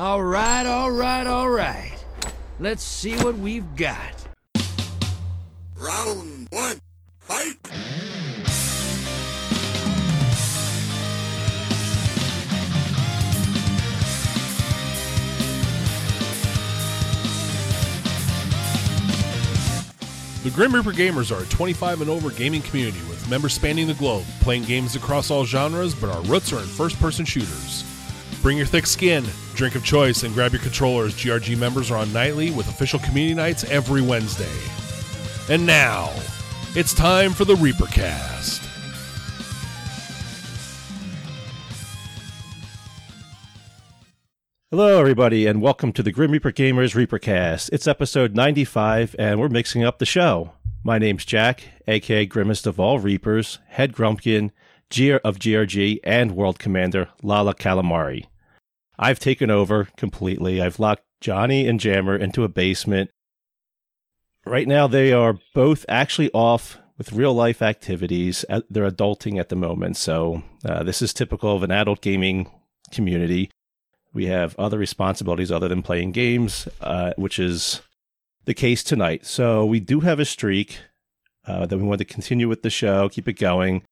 All right, all right, all right. Let's see what we've got. Round one, fight! The Grim Reaper Gamers are a 25 and over gaming community with members spanning the globe, playing games across all genres, but our roots are in first person shooters. Bring your thick skin, drink of choice, and grab your controllers. GRG members are on nightly with official community nights every Wednesday. And now, it's time for the Reapercast. Hello, everybody, and welcome to the Grim Reaper Gamers Reapercast. It's episode 95, and we're mixing up the show. My name's Jack, aka Grimmest of all Reapers, Head Grumpkin, of GRG, and World Commander Lala Calamari. I've taken over completely. I've locked Johnny and Jammer into a basement. Right now, they are both actually off with real life activities. Uh, They're adulting at the moment, so uh, this is typical of an adult gaming community we have other responsibilities other than playing games, uh, which is the case tonight. So we do have a streak uh, that we want to continue with the show, keep it going.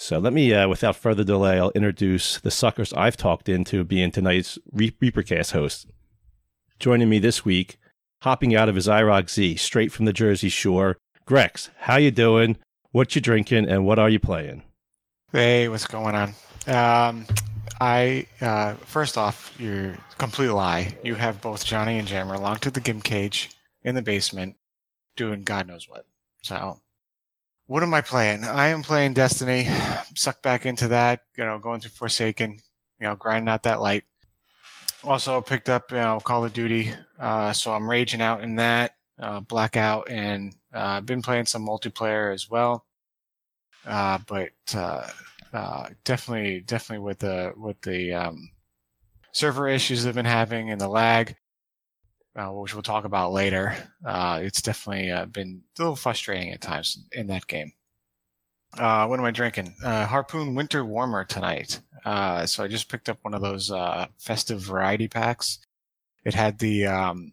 So let me, uh, without further delay, I'll introduce the suckers I've talked into being tonight's Re- Reapercast host. Joining me this week, hopping out of his IROC Z, straight from the Jersey Shore, Grex. How you doing? What you drinking? And what are you playing? Hey, what's going on? Um, I uh, first off, you're complete lie. You have both Johnny and Jammer locked to the gim cage in the basement, doing God knows what. So, what am I playing? I am playing Destiny. Sucked back into that. You know, going through Forsaken. You know, grinding out that light. Also picked up you know Call of Duty. Uh, so I'm raging out in that. Uh, Blackout and uh, been playing some multiplayer as well. Uh, but uh, uh, definitely, definitely with the with the um, server issues they've been having and the lag, uh, which we'll talk about later. Uh, it's definitely uh, been a little frustrating at times in that game. Uh, what am I drinking? Uh, Harpoon Winter Warmer tonight. Uh, so I just picked up one of those uh, festive variety packs. It had the um,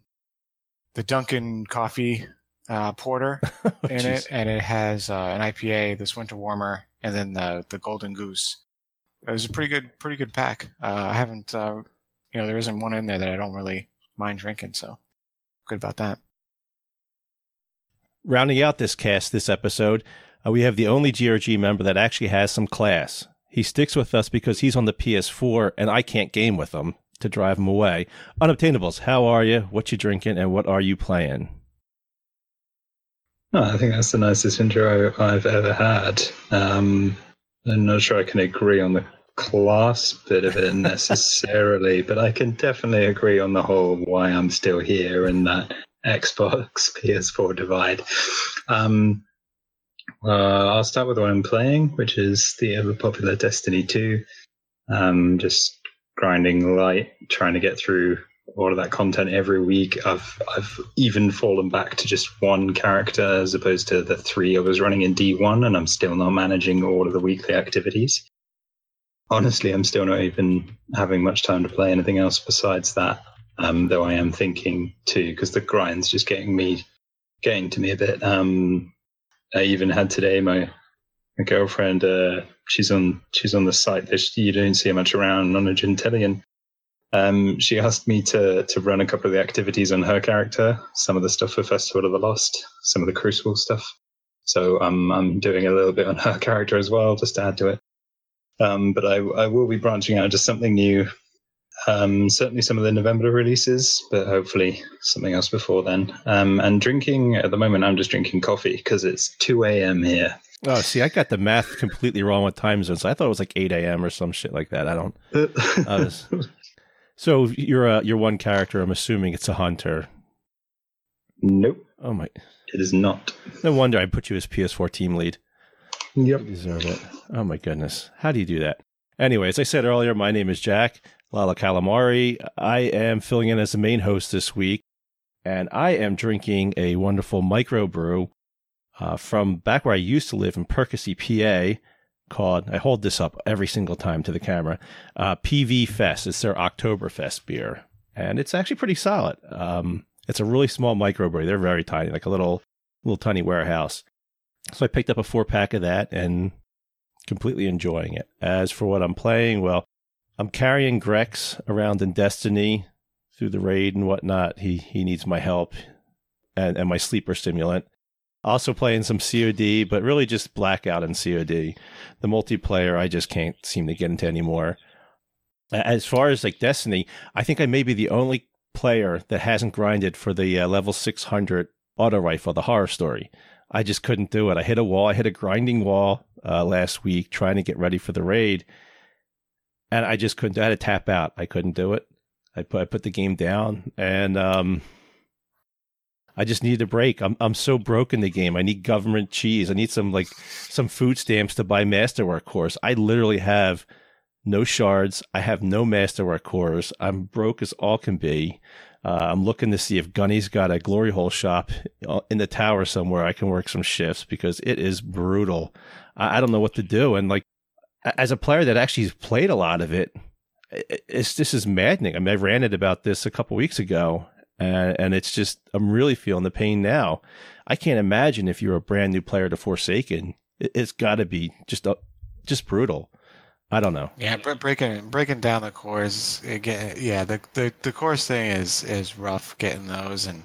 the Dunkin' coffee uh, porter in it, and it has uh, an IPA, this Winter Warmer, and then the the Golden Goose. It was a pretty good, pretty good pack. Uh, I haven't, uh, you know, there isn't one in there that I don't really mind drinking, so good about that. Rounding out this cast this episode, uh, we have the only GRG member that actually has some class. He sticks with us because he's on the PS4 and I can't game with him to drive him away. Unobtainables, how are you? What you drinking? And what are you playing? Oh, I think that's the nicest intro I've ever had. Um, I'm not sure I can agree on the class bit of it necessarily, but I can definitely agree on the whole why I'm still here and that Xbox PS4 divide. Um, uh, I'll start with what I'm playing, which is the ever popular Destiny 2. Um, just grinding light, trying to get through all of that content every week. I've I've even fallen back to just one character as opposed to the three I was running in D1, and I'm still not managing all of the weekly activities. Honestly, I'm still not even having much time to play anything else besides that. Um, though I am thinking too, because the grind's just getting me, getting to me a bit. Um, I even had today my, my girlfriend. Uh, she's on she's on the site that you don't see much around on a Gentillion. Um, she asked me to to run a couple of the activities on her character, some of the stuff for Festival of the Lost, some of the Crucible stuff. So um, I'm doing a little bit on her character as well, just to add to it. Um, but I, I will be branching out into something new. Um, certainly some of the November releases, but hopefully something else before then. Um, and drinking at the moment, I'm just drinking coffee because it's 2 a.m. here. Oh, see, I got the math completely wrong with time zones. I thought it was like 8 a.m. or some shit like that. I don't. I was, so you're a, you're one character. I'm assuming it's a hunter. nope, Oh my! it is not. No wonder I put you as PS4 team lead. Yep. You deserve it. Oh my goodness. How do you do that? Anyway, as I said earlier, my name is Jack Lala Calamari. I am filling in as the main host this week, and I am drinking a wonderful microbrew uh, from back where I used to live in Percy, PA, called, I hold this up every single time to the camera, uh, PV Fest. It's their Oktoberfest beer. and it's actually pretty solid. Um, it's a really small microbrew. They're very tiny, like a little little tiny warehouse. So I picked up a four pack of that and completely enjoying it. As for what I'm playing, well, I'm carrying Grex around in Destiny through the raid and whatnot. He he needs my help and, and my sleeper simulant. Also playing some COD, but really just blackout and COD. The multiplayer I just can't seem to get into anymore. As far as like Destiny, I think I may be the only player that hasn't grinded for the uh, level 600 auto rifle, the horror story. I just couldn't do it. I hit a wall. I hit a grinding wall uh, last week trying to get ready for the raid, and I just couldn't. I had to tap out. I couldn't do it. I put I put the game down, and um, I just needed a break. I'm I'm so broken the game. I need government cheese. I need some like some food stamps to buy masterwork cores. I literally have no shards. I have no masterwork cores. I'm broke as all can be. Uh, I'm looking to see if Gunny's got a glory hole shop uh, in the tower somewhere I can work some shifts because it is brutal. I, I don't know what to do. And like, as a player that actually has played a lot of it, it's this is maddening. I mean, I ranted about this a couple weeks ago, and, and it's just I'm really feeling the pain now. I can't imagine if you're a brand new player to Forsaken, it, has got to be just a, just brutal. I don't know. Yeah, breaking breaking down the cores again. Yeah, the, the the cores thing is is rough getting those, and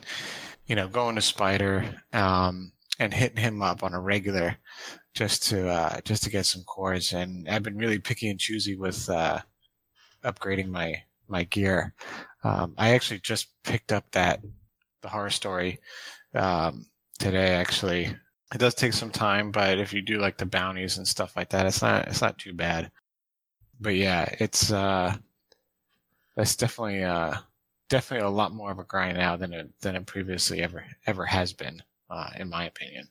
you know going to Spider um, and hitting him up on a regular just to uh, just to get some cores. And I've been really picky and choosy with uh, upgrading my my gear. Um, I actually just picked up that the horror story um, today. Actually, it does take some time, but if you do like the bounties and stuff like that, it's not it's not too bad but yeah, it's uh, that's definitely uh, definitely a lot more of a grind now than it than it previously ever ever has been, uh, in my opinion.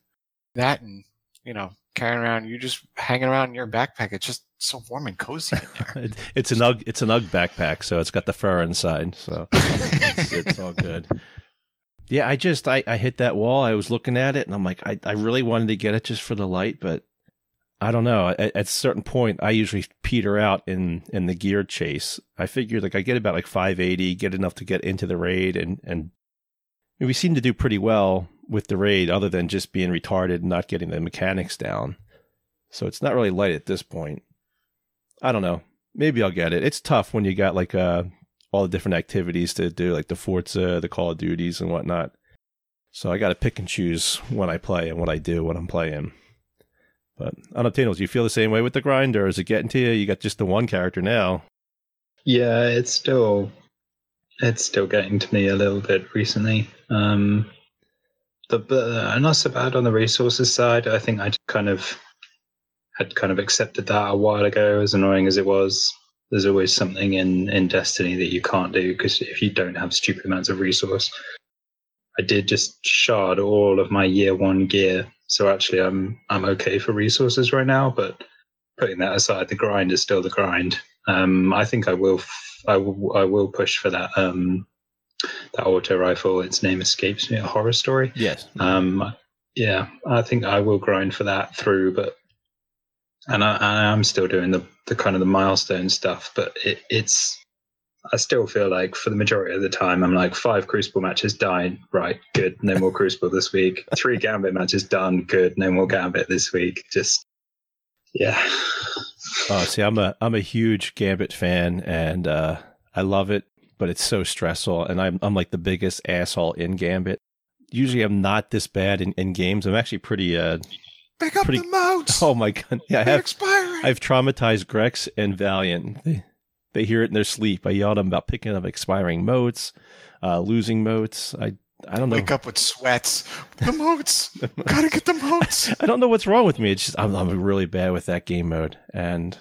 That and you know carrying around you just hanging around in your backpack. It's just so warm and cozy in there. it's an UGG it's an UGG backpack, so it's got the fur inside, so it's, it's all good. Yeah, I just I, I hit that wall. I was looking at it and I'm like, I, I really wanted to get it just for the light, but I don't know. At, at, a certain point, I usually peter out in in the gear chase. I figured like I get about like 580, get enough to get into the raid, and and we seem to do pretty well with the raid, other than just being retarded and not getting the mechanics down. So it's not really light at this point. I don't know. Maybe I'll get it. It's tough when you got like uh all the different activities to do, like the Forza, the Call of Duties, and whatnot. So I got to pick and choose when I play and what I do when I'm playing. But Unobtainable, do you feel the same way with the grind, or is it getting to you? You got just the one character now. Yeah, it's still it's still getting to me a little bit recently. Um, the uh, not so bad on the resources side. I think I kind of had kind of accepted that a while ago, as annoying as it was. There's always something in in Destiny that you can't do because if you don't have stupid amounts of resource. I did just shard all of my year one gear so actually, I'm I'm okay for resources right now. But putting that aside, the grind is still the grind. Um, I think I will I will will push for that um, that auto rifle. Its name escapes me. A horror story. Yes. Um, yeah, I think I will grind for that through, but and I, I am still doing the the kind of the milestone stuff, but it, it's I still feel like for the majority of the time, I'm like five Crucible matches died, right? Good, no more Crucible this week. Three Gambit matches done, good, no more Gambit this week. Just yeah. Oh, see, I'm a I'm a huge Gambit fan, and uh, I love it, but it's so stressful, and I'm I'm like the biggest asshole in Gambit. Usually, I'm not this bad in, in games. I'm actually pretty uh, Pick up pretty, the motes. Oh my god! Yeah, I have. Expiring. I've traumatized Grex and Valiant. They, they hear it in their sleep. I yelled at them about picking up expiring motes, uh, losing motes. I I don't know. Wake up with sweats. The motes. Gotta get the motes. I don't know what's wrong with me. It's just I'm, I'm really bad with that game mode. And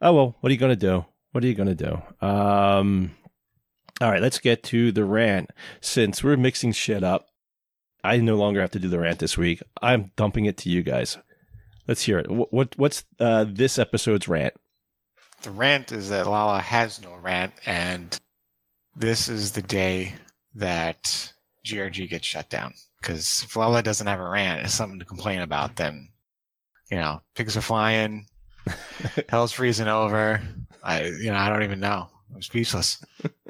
oh well, what are you gonna do? What are you gonna do? Um, all right, let's get to the rant. Since we're mixing shit up, I no longer have to do the rant this week. I'm dumping it to you guys. Let's hear it. What, what what's uh, this episode's rant? The rant is that Lala has no rant, and this is the day that GRG gets shut down. Because if Lala doesn't have a rant, it's something to complain about, then, you know, pigs are flying, hell's freezing over. I, you know, I don't even know. I'm speechless.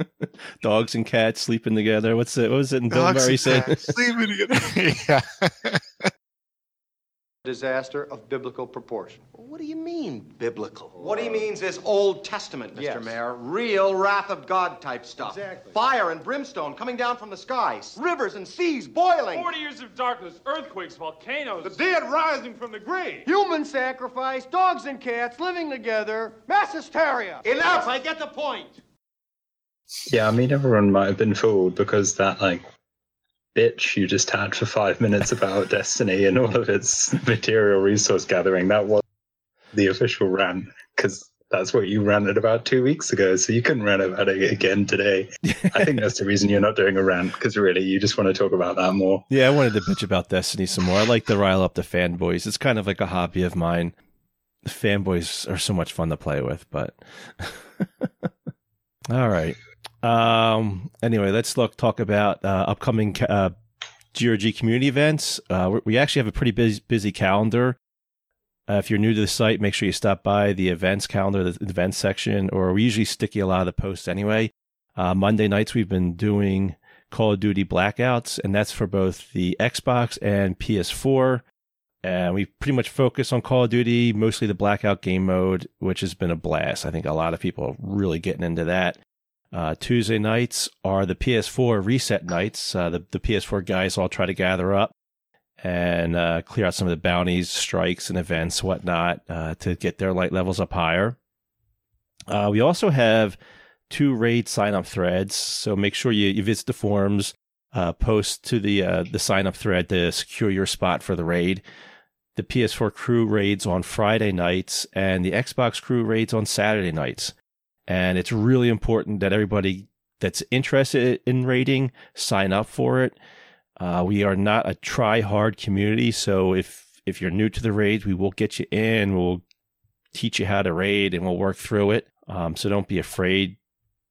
Dogs and cats sleeping together. What's it? What was it? in Bill Murray said. sleeping together. yeah. Disaster of biblical proportion. What do you mean, biblical? What he means is Old Testament, Mr. Yes. Mayor. Real wrath of God type stuff. Exactly. Fire and brimstone coming down from the skies. Rivers and seas boiling. 40 years of darkness, earthquakes, volcanoes. The dead rising from the grave. Human sacrifice, dogs and cats living together, mass hysteria. Enough, I get the point. Yeah, I mean, everyone might have been fooled because that, like, bitch you just had for five minutes about Destiny and all of its material resource gathering, that was the official rant, because that's what you ranted about two weeks ago, so you couldn't rant about it again today. I think that's the reason you're not doing a rant, because really, you just want to talk about that more. Yeah, I wanted to bitch about Destiny some more. I like to rile up the fanboys. It's kind of like a hobby of mine. The fanboys are so much fun to play with, but all right. Um. Anyway, let's look talk about uh, upcoming uh, GRG community events. Uh, we- actually have a pretty busy, busy calendar. Uh, if you're new to the site, make sure you stop by the events calendar, the events section, or we usually stick you a lot of the posts anyway. Uh, Monday nights we've been doing Call of Duty Blackouts, and that's for both the Xbox and PS4. And we pretty much focus on Call of Duty, mostly the Blackout game mode, which has been a blast. I think a lot of people are really getting into that. Uh, Tuesday nights are the PS4 reset nights. Uh, the, the PS4 guys all try to gather up and uh, clear out some of the bounties, strikes, and events, whatnot, uh, to get their light levels up higher. Uh, we also have two raid sign up threads, so make sure you, you visit the forums, uh, post to the uh, the sign up thread to secure your spot for the raid. The PS4 crew raids on Friday nights, and the Xbox crew raids on Saturday nights. And it's really important that everybody that's interested in raiding sign up for it. Uh, we are not a try hard community, so if if you're new to the raids, we will get you in. We'll teach you how to raid, and we'll work through it. Um, so don't be afraid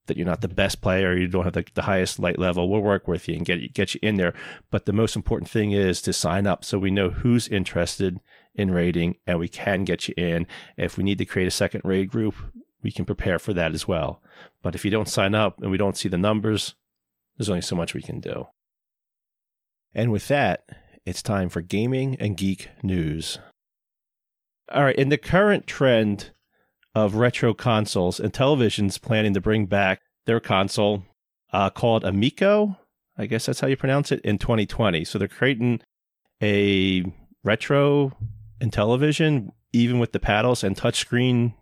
that you're not the best player, you don't have the, the highest light level. We'll work with you and get get you in there. But the most important thing is to sign up, so we know who's interested in raiding, and we can get you in. If we need to create a second raid group, we can prepare for that as well. But if you don't sign up and we don't see the numbers, there's only so much we can do. And with that, it's time for gaming and geek news. All right, in the current trend of retro consoles Intellivision's planning to bring back their console uh, called Amico, I guess that's how you pronounce it, in 2020. So they're creating a retro Intellivision, even with the paddles and touchscreen,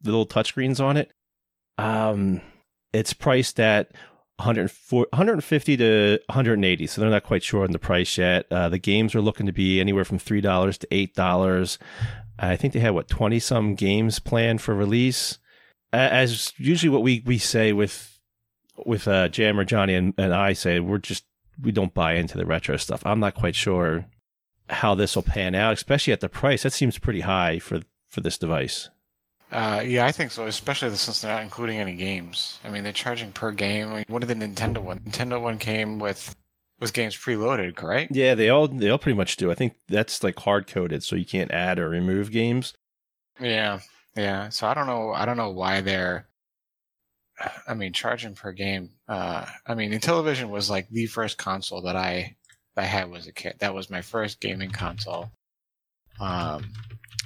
the little touchscreens on it. Um, it's priced at 104 150 to 180 so they're not quite sure on the price yet. Uh, the games are looking to be anywhere from $3 to $8 i think they had what 20 some games planned for release? As usually what we, we say with with uh, jammer johnny and, and i say we're just we don't buy into the retro stuff. I'm not quite sure how this will pan out especially at the price. That seems pretty high for for this device Uh, yeah, I think so, especially since they're not including any games. I mean, they're charging per game. I mean, what did the Nintendo one? Nintendo one came with with games preloaded, correct? yeah they all they all pretty much do i think that's like hard coded so you can't add or remove games Yeah, yeah. So I don't know. I don't know why they're. I mean, charging per game. Uh, I mean, Intellivision was like the first console that I I had was a kid. That was my first gaming console. Um,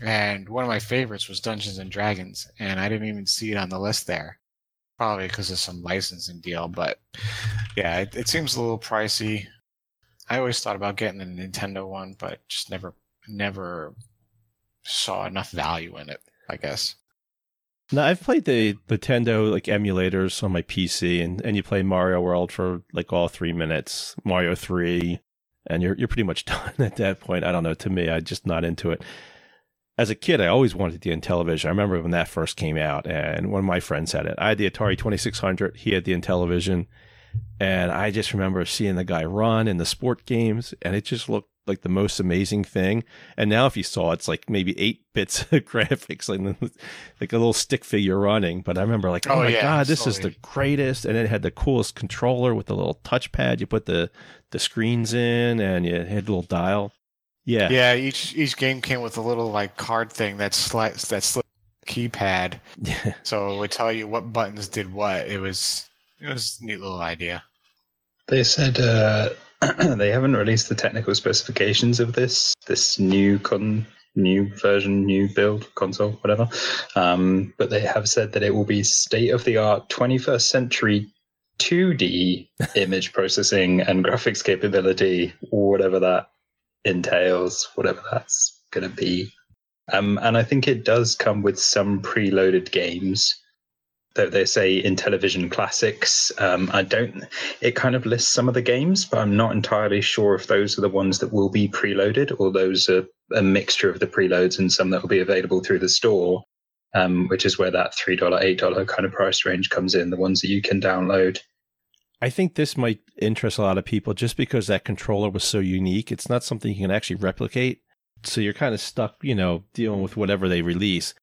and one of my favorites was Dungeons and Dragons, and I didn't even see it on the list there, probably because of some licensing deal. But yeah, it, it seems a little pricey. I always thought about getting the Nintendo one, but just never, never saw enough value in it. I guess. No, I've played the Nintendo like emulators on my PC, and, and you play Mario World for like all three minutes, Mario Three, and you're you're pretty much done at that point. I don't know. To me, I'm just not into it. As a kid, I always wanted the Intellivision. I remember when that first came out, and one of my friends had it. I had the Atari 2600. He had the Intellivision, and I just remember seeing the guy run in the sport games, and it just looked like the most amazing thing. And now, if you saw, it's like maybe eight bits of graphics, like like a little stick figure running. But I remember like, oh, Oh, my yeah, god, this is the greatest! And it had the coolest controller with the little touchpad. You put the the screens in, and you had a little dial. Yeah, Yeah, each each game came with a little like card thing that slides that slid keypad, Yeah. so it would tell you what buttons did what. It was it was a neat little idea. They said uh, they haven't released the technical specifications of this this new con new version, new build console, whatever. Um, but they have said that it will be state of the art, 21st century 2D image processing and graphics capability, whatever that entails, whatever that's going to be. Um, and I think it does come with some preloaded games that they say Intellivision classics. Um, I don't. It kind of lists some of the games, but I'm not entirely sure if those are the ones that will be preloaded or those are a mixture of the preloads and some that will be available through the store. Um, which is where that three dollar, eight dollar kind of price range comes in. The ones that you can download. I think this might interest a lot of people just because that controller was so unique. It's not something you can actually replicate. So you're kind of stuck, you know, dealing with whatever they release.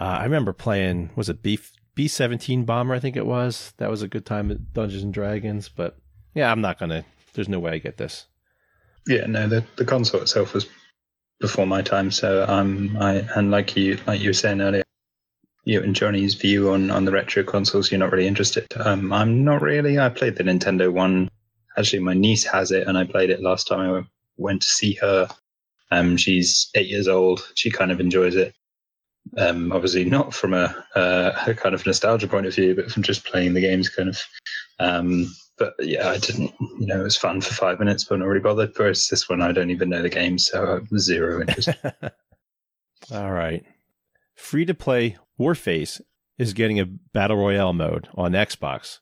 Uh, I remember playing, was it Beef B seventeen bomber, I think it was. That was a good time at Dungeons and Dragons, but yeah, I'm not gonna. There's no way I get this. Yeah, no, the the console itself was before my time, so um, I and like you like you were saying earlier, you and Johnny's view on on the retro consoles, you're not really interested. Um, I'm not really. I played the Nintendo one. Actually, my niece has it, and I played it last time I went to see her. Um, she's eight years old. She kind of enjoys it. Um, obviously, not from a, uh, a kind of nostalgia point of view, but from just playing the games, kind of. Um, but yeah, I didn't. You know, it was fun for five minutes, but not really bothered. Whereas this one, I don't even know the game, so zero interest. All right, free to play Warface is getting a battle royale mode on Xbox.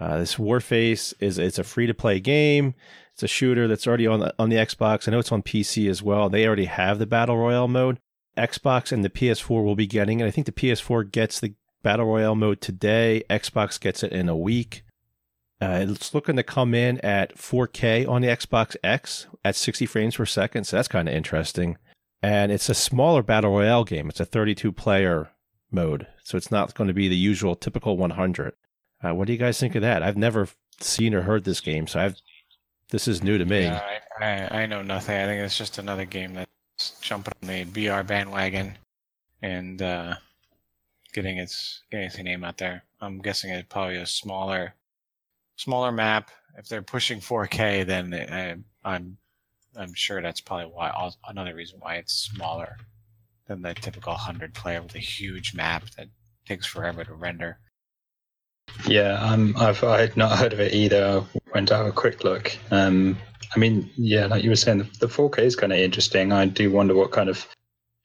Uh, this Warface is it's a free to play game. It's a shooter that's already on the, on the Xbox. I know it's on PC as well. They already have the battle royale mode. Xbox and the PS4 will be getting it. I think the PS4 gets the Battle Royale mode today. Xbox gets it in a week. Uh, it's looking to come in at 4K on the Xbox X at 60 frames per second. So that's kind of interesting. And it's a smaller Battle Royale game. It's a 32 player mode. So it's not going to be the usual typical 100. Uh, what do you guys think of that? I've never seen or heard this game. So I've, this is new to me. Yeah, I, I, I know nothing. I think it's just another game that jumping on the BR bandwagon and uh, getting its getting its name out there. I'm guessing it's probably a smaller smaller map. If they're pushing 4K, then I, I'm I'm sure that's probably why another reason why it's smaller than the typical 100 player with a huge map that takes forever to render. Yeah, um, I've I had not heard of it either. I went to have a quick look. Um, I mean, yeah, like you were saying, the, the 4K is kind of interesting. I do wonder what kind of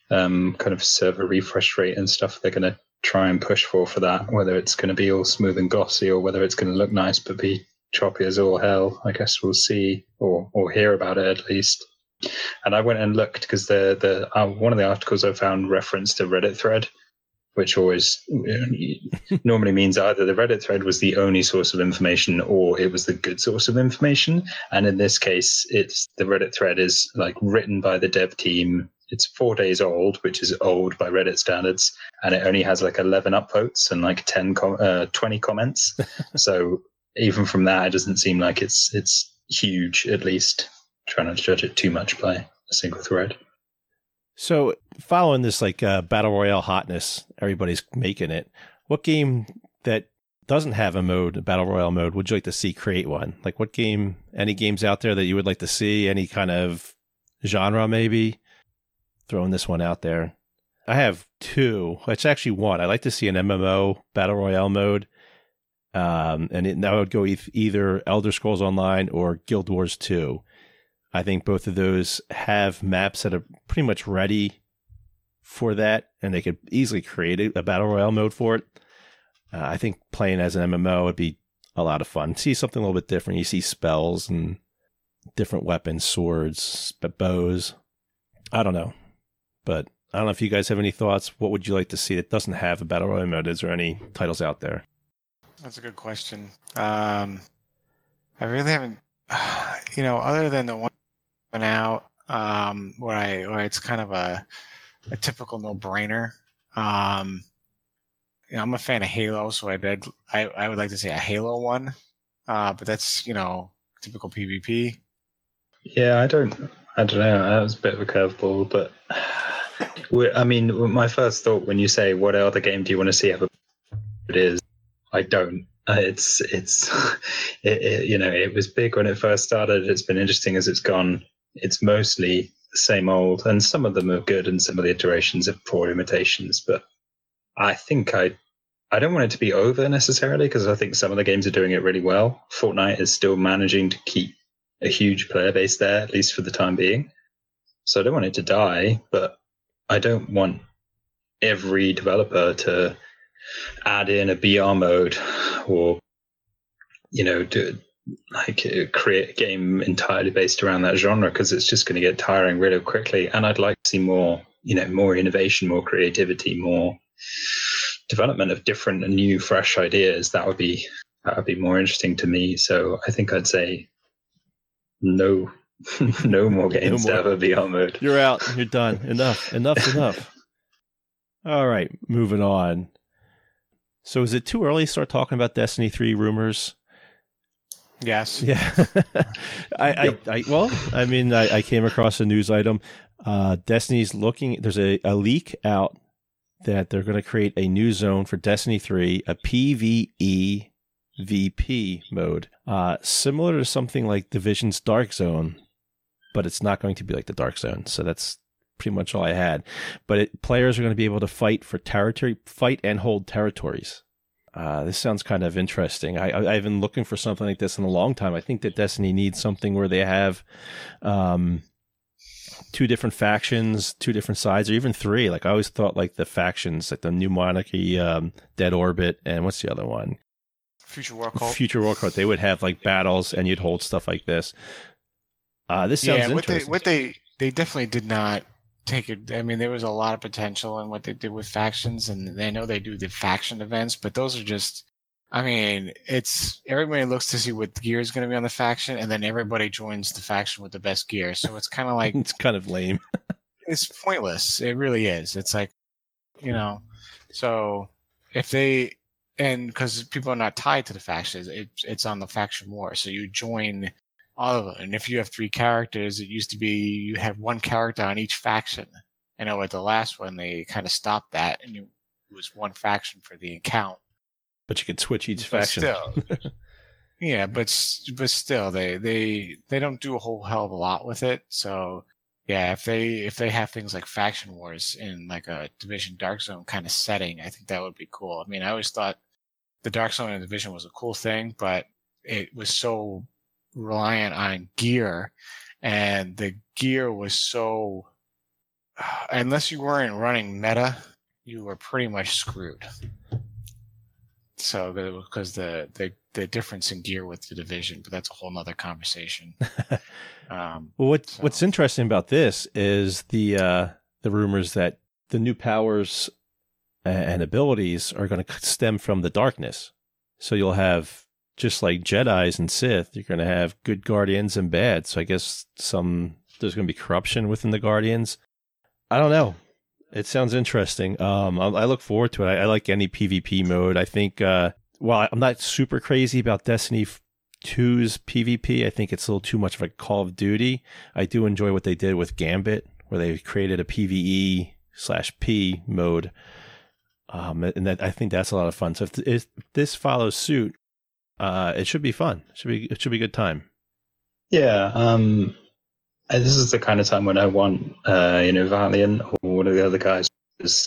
um, kind of server refresh rate and stuff they're going to try and push for for that. Whether it's going to be all smooth and glossy or whether it's going to look nice but be choppy as all hell. I guess we'll see or or hear about it at least. And I went and looked because the the uh, one of the articles I found referenced a Reddit thread which always normally means either the Reddit thread was the only source of information or it was the good source of information. And in this case, it's the Reddit thread is like written by the dev team. It's four days old, which is old by Reddit standards, and it only has like 11 upvotes and like 10, com- uh, 20 comments. so even from that, it doesn't seem like it's it's huge. At least try not to judge it too much by a single thread. So, following this like uh, battle royale hotness, everybody's making it. What game that doesn't have a mode, a battle royale mode, would you like to see create one? Like, what game? Any games out there that you would like to see? Any kind of genre, maybe? Throwing this one out there. I have two. It's actually one. I'd like to see an MMO battle royale mode. Um, and it, that would go e- either Elder Scrolls Online or Guild Wars 2. I think both of those have maps that are pretty much ready for that, and they could easily create a, battle royale mode for it. Uh, I think playing as an MMO would be a lot of fun. See something a little bit different. You see spells and different weapons, swords, bows. I don't know, but I don't know if you guys have any thoughts. What would you like to see that doesn't have a battle royale mode? Is there any titles out there? That's a good question. Um, I really haven't, you know, other than the one out um, where I where it's kind of a a typical no brainer. Um, you know, I'm a fan of Halo, so I did I, I would like to say a Halo one, uh, but that's you know typical PvP. Yeah, I don't I don't know. That was a bit of a curveball, but I mean, my first thought when you say what other game do you want to see have a it is, I don't. Uh, it's it's it, it, you know it was big when it first started. It's been interesting as it's gone. It's mostly the same old, and some of them are good, and some of the iterations are poor imitations. But I think I I don't want it to be over necessarily because I think some of the games are doing it really well. Fortnite is still managing to keep a huge player base there, at least for the time being. So I don't want it to die, but I don't want every developer to add in a BR mode or, you know, do like uh, create a game entirely based around that genre because it's just going to get tiring really quickly. And I'd like to see more, you know, more innovation, more creativity, more development of different and new, fresh ideas. That would be that would be more interesting to me. So I think I'd say no, no more games No more. to have a mode. You're out. You're done. Enough. Enough's enough. All right, moving on. So is it too early to start talking about Destiny 3 rumors? Yes. Yeah. I, I, I, well, I mean, I, I came across a news item. Uh, Destiny's looking, there's a, a leak out that they're going to create a new zone for Destiny 3, a PvE VP mode, uh, similar to something like Division's Dark Zone, but it's not going to be like the Dark Zone. So that's pretty much all I had. But it, players are going to be able to fight for territory, fight and hold territories. Uh, this sounds kind of interesting. I, I've been looking for something like this in a long time. I think that Destiny needs something where they have um, two different factions, two different sides, or even three. Like I always thought, like the factions, like the New Monarchy, um, Dead Orbit, and what's the other one? Future War Cult. Future War Cult. They would have like battles, and you'd hold stuff like this. Uh, this sounds yeah, what they what they they definitely did not take it. I mean, there was a lot of potential in what they did with factions, and they know they do the faction events, but those are just. I mean, it's everybody looks to see what gear is going to be on the faction, and then everybody joins the faction with the best gear. So it's kind of like it's kind of lame. it's pointless. It really is. It's like, you know, so if they and because people are not tied to the factions, it, it's on the faction war. So you join all of it, and if you have three characters, it used to be you had one character on each faction. I know at the last one they kind of stopped that, and you, it was one faction for the account. But you could switch each But faction. still, yeah, but but still, they they they don't do a whole hell of a lot with it. So yeah, if they if they have things like faction wars in like a division dark zone kind of setting, I think that would be cool. I mean, I always thought the dark zone and division was a cool thing, but it was so reliant on gear, and the gear was so unless you weren't running meta, you were pretty much screwed. So because the, the the difference in gear with the division, but that's a whole nother conversation. um, Well, what So- what's interesting about this is the uh, the rumors that the new powers and abilities are going to stem from the darkness. So you'll have just like Jedi's and Sith, you're going to have good guardians and bad. So I guess some there's going to be corruption within the guardians. I don't know. It sounds interesting. Um, I, I look forward to it. I, I like any PvP mode. I think. Uh, well, I'm not super crazy about Destiny 2's PvP. I think it's a little too much of a Call of Duty. I do enjoy what they did with Gambit, where they created a PVE slash P mode. Um, and that I think that's a lot of fun. So if, if this follows suit, uh, it should be fun. It should be it should be a good time. Yeah, um, and this is the kind of time when I want, uh, you know, Valiant or one of the other guys.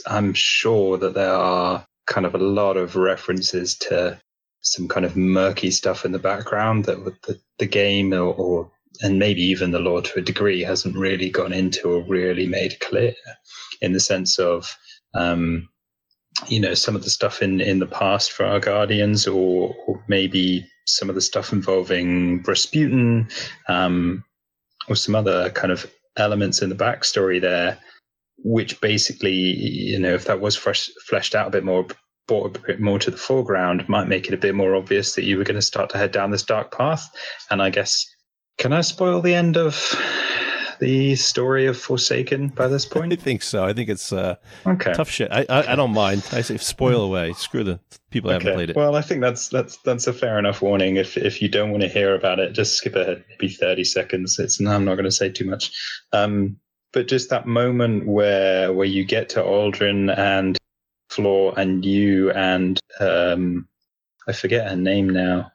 I'm sure that there are kind of a lot of references to some kind of murky stuff in the background that the, the game or, or and maybe even the lore to a degree hasn't really gone into or really made clear in the sense of um, you know some of the stuff in in the past for our guardians or, or maybe some of the stuff involving Rasputin um, or some other kind of elements in the backstory there which basically you know if that was fresh, fleshed out a bit more brought a bit more to the foreground might make it a bit more obvious that you were going to start to head down this dark path. And i guess can i spoil the end of the story of forsaken by this point? I think so. I think it's uh, okay tough shit. I, I I don't mind. I say spoil away. Screw the people that haven't played it. Well, I think that's that's that's a fair enough warning. If if you don't want to hear about it, just skip ahead, Be thirty seconds. It's no, I'm not going to say too much. Um, but just that moment where where you get to Uldren and Floor and you and um, I forget her name now.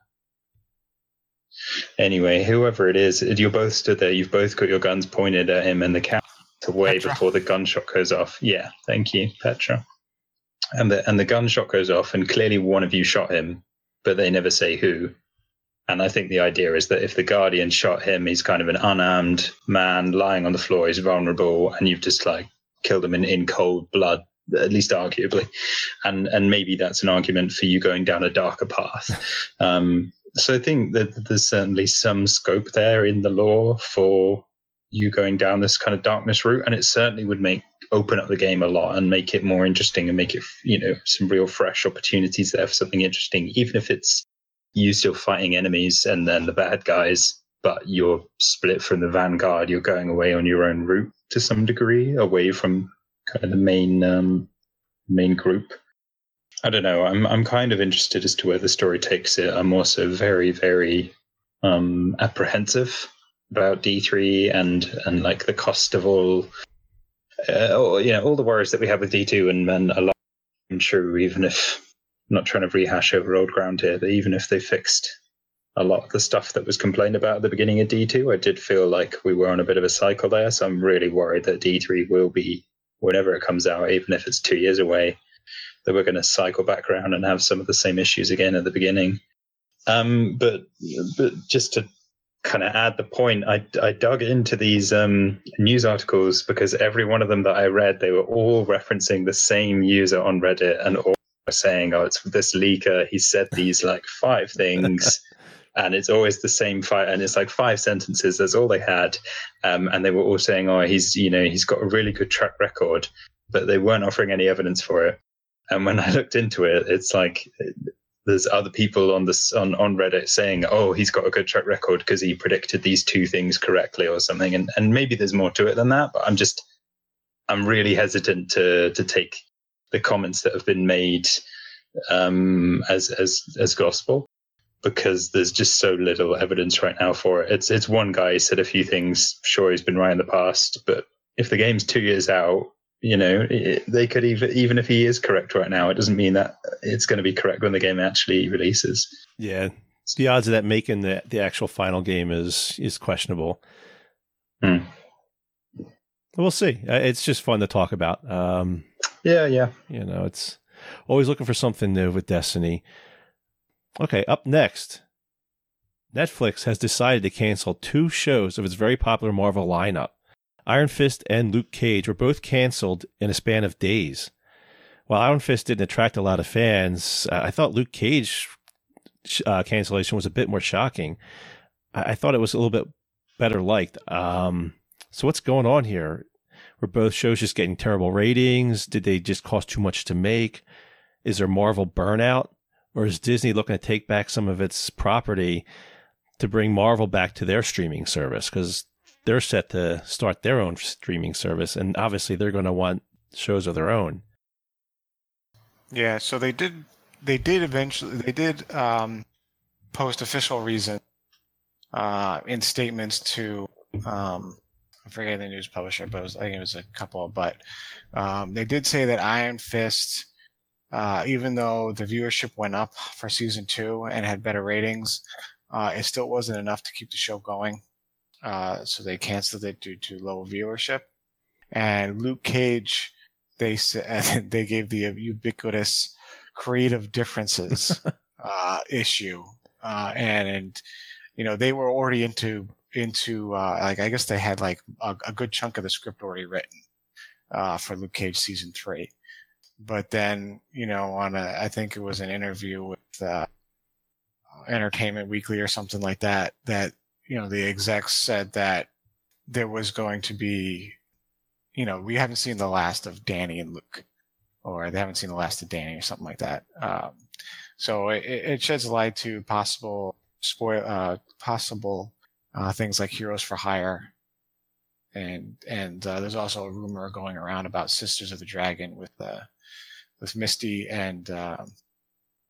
Anyway, whoever it is, you're both stood there. You've both got your guns pointed at him, and the cat away Petra. before the gunshot goes off. Yeah, thank you, Petra. And the and the gunshot goes off, and clearly one of you shot him, but they never say who. And I think the idea is that if the guardian shot him, he's kind of an unarmed man lying on the floor. He's vulnerable, and you've just like killed him in, in cold blood, at least arguably. And and maybe that's an argument for you going down a darker path. Um, so I think that there's certainly some scope there in the law for you going down this kind of darkness route, and it certainly would make open up the game a lot and make it more interesting and make it you know some real fresh opportunities there for something interesting, even if it's you still fighting enemies and then the bad guys, but you're split from the vanguard. You're going away on your own route to some degree, away from kind of the main um, main group. I don't know. I'm I'm kind of interested as to where the story takes it. I'm also very very um, apprehensive about D3 and and like the cost of all, uh, all- you know, all the worries that we have with D2 and and a lot. I'm sure even if I'm not trying to rehash over old ground here, that even if they fixed a lot of the stuff that was complained about at the beginning of D2, I did feel like we were on a bit of a cycle there. So I'm really worried that D3 will be whenever it comes out, even if it's two years away, that we're going to cycle back around and have some of the same issues again at the beginning. Um, but but just to kind of add the point, I I dug into these um, news articles because every one of them that I read, they were all referencing the same user on Reddit and all were saying, "Oh, it's this leaker. He said these like five things." And it's always the same five, and it's like five sentences. That's all they had, um, and they were all saying, "Oh, he's you know he's got a really good track record," but they weren't offering any evidence for it. And when I looked into it, it's like there's other people on this on, on Reddit saying, "Oh, he's got a good track record because he predicted these two things correctly or something." And and maybe there's more to it than that, but I'm just I'm really hesitant to to take the comments that have been made um, as as as gospel because there's just so little evidence right now for it. It's it's one guy said a few things. Sure, he's been right in the past, but if the game's two years out, you know, it, they could even even if he is correct right now, it doesn't mean that it's going to be correct when the game actually releases. Yeah, the odds of that making the the actual final game is is questionable. Hmm. We'll see. Uh, It's just fun to talk about. Um, Yeah, yeah. you know, it's always looking for something new with Destiny. Okay, up next, Netflix has decided to cancel two shows of its very popular Marvel lineup. Iron Fist and Luke Cage were both canceled in a span of days. While Iron Fist didn't attract a lot of fans, uh, I thought Luke Cage uh, cancellation was a bit more shocking. I-, I thought it was a little bit better liked. Um, so what's going on here? Were both shows just getting terrible ratings? Did they just cost too much to make? Is there Marvel burnout? Or is Disney looking to take back some of its property to bring Marvel back to their streaming service? Because they're set to start their own streaming service, and obviously they're going to want shows of their own. Yeah, so they did. They did eventually. They did um, post official reason uh, in statements to. Um, I forget the news publisher, but was, I think it was a couple. But um, they did say that Iron Fist, uh, even though the viewership went up for season two and had better ratings, uh, it still wasn't enough to keep the show going. Uh, so they canceled it due to low viewership. And Luke Cage, they said they gave the ubiquitous creative differences uh, issue, uh, and and you know they were already into into uh, like I guess they had like a, a good chunk of the script already written uh, for Luke Cage season three, but then you know on a I think it was an interview with uh, Entertainment Weekly or something like that that you know the execs said that there was going to be you know we haven't seen the last of Danny and Luke or they haven't seen the last of Danny or something like that. Um, so it, it sheds light to possible spoil, uh, possible uh, things like Heroes for Hire, and and uh, there's also a rumor going around about Sisters of the Dragon with uh, with Misty and um,